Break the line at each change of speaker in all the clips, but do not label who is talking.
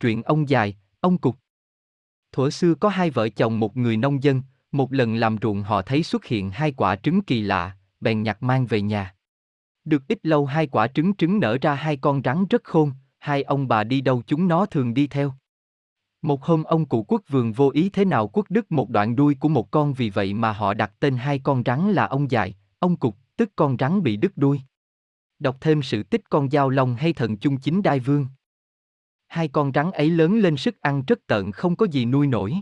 Truyện ông dài, ông cục. Thuở xưa có hai vợ chồng một người nông dân, một lần làm ruộng họ thấy xuất hiện hai quả trứng kỳ lạ, bèn nhặt mang về nhà. Được ít lâu hai quả trứng trứng nở ra hai con rắn rất khôn, hai ông bà đi đâu chúng nó thường đi theo. Một hôm ông cụ quốc vườn vô ý thế nào quốc đứt một đoạn đuôi của một con vì vậy mà họ đặt tên hai con rắn là ông dài, ông cục, tức con rắn bị đứt đuôi. Đọc thêm sự tích con dao long hay thần chung chính đai vương. Hai con rắn ấy lớn lên sức ăn rất tợn không có gì nuôi nổi.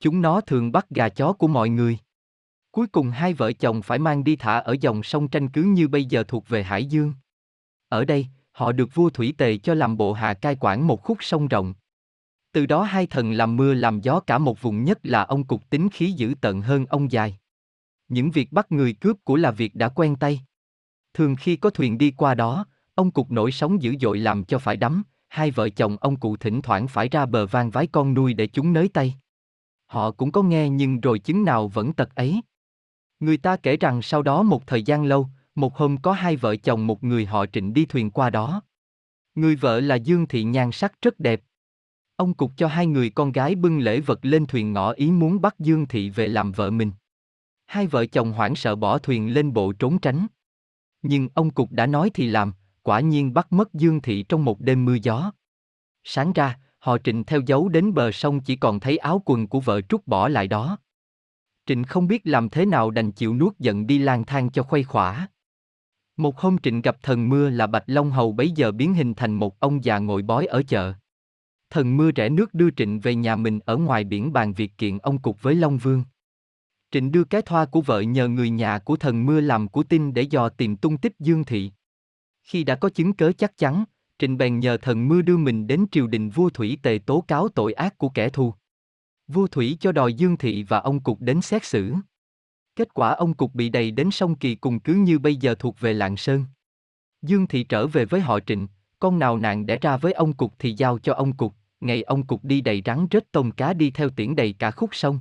Chúng nó thường bắt gà chó của mọi người. Cuối cùng hai vợ chồng phải mang đi thả ở dòng sông tranh cứ như bây giờ thuộc về Hải Dương. Ở đây, họ được vua Thủy Tề cho làm bộ hạ cai quản một khúc sông rộng. Từ đó hai thần làm mưa làm gió cả một vùng nhất là ông cục tính khí dữ tận hơn ông dài. Những việc bắt người cướp của là việc đã quen tay. Thường khi có thuyền đi qua đó, ông cục nổi sóng dữ dội làm cho phải đắm, hai vợ chồng ông cụ thỉnh thoảng phải ra bờ van vái con nuôi để chúng nới tay. Họ cũng có nghe nhưng rồi chứng nào vẫn tật ấy. Người ta kể rằng sau đó một thời gian lâu, một hôm có hai vợ chồng một người họ trịnh đi thuyền qua đó. Người vợ là Dương Thị nhan sắc rất đẹp. Ông cục cho hai người con gái bưng lễ vật lên thuyền ngỏ ý muốn bắt Dương Thị về làm vợ mình. Hai vợ chồng hoảng sợ bỏ thuyền lên bộ trốn tránh. Nhưng ông cục đã nói thì làm, quả nhiên bắt mất Dương Thị trong một đêm mưa gió. Sáng ra, họ Trịnh theo dấu đến bờ sông chỉ còn thấy áo quần của vợ trút bỏ lại đó. Trịnh không biết làm thế nào đành chịu nuốt giận đi lang thang cho khuây khỏa. Một hôm Trịnh gặp thần mưa là Bạch Long Hầu bấy giờ biến hình thành một ông già ngồi bói ở chợ. Thần mưa rẽ nước đưa Trịnh về nhà mình ở ngoài biển bàn việc kiện ông cục với Long Vương. Trịnh đưa cái thoa của vợ nhờ người nhà của thần mưa làm của tin để dò tìm tung tích Dương Thị. Khi đã có chứng cớ chắc chắn, Trịnh bèn nhờ thần mưa đưa mình đến triều đình vua Thủy Tề tố cáo tội ác của kẻ thù. Vua Thủy cho đòi Dương Thị và ông Cục đến xét xử. Kết quả ông Cục bị đầy đến sông Kỳ cùng cứ như bây giờ thuộc về Lạng Sơn. Dương Thị trở về với họ Trịnh, con nào nạn đẻ ra với ông Cục thì giao cho ông Cục, ngày ông Cục đi đầy rắn rết tôm cá đi theo tiễn đầy cả khúc sông.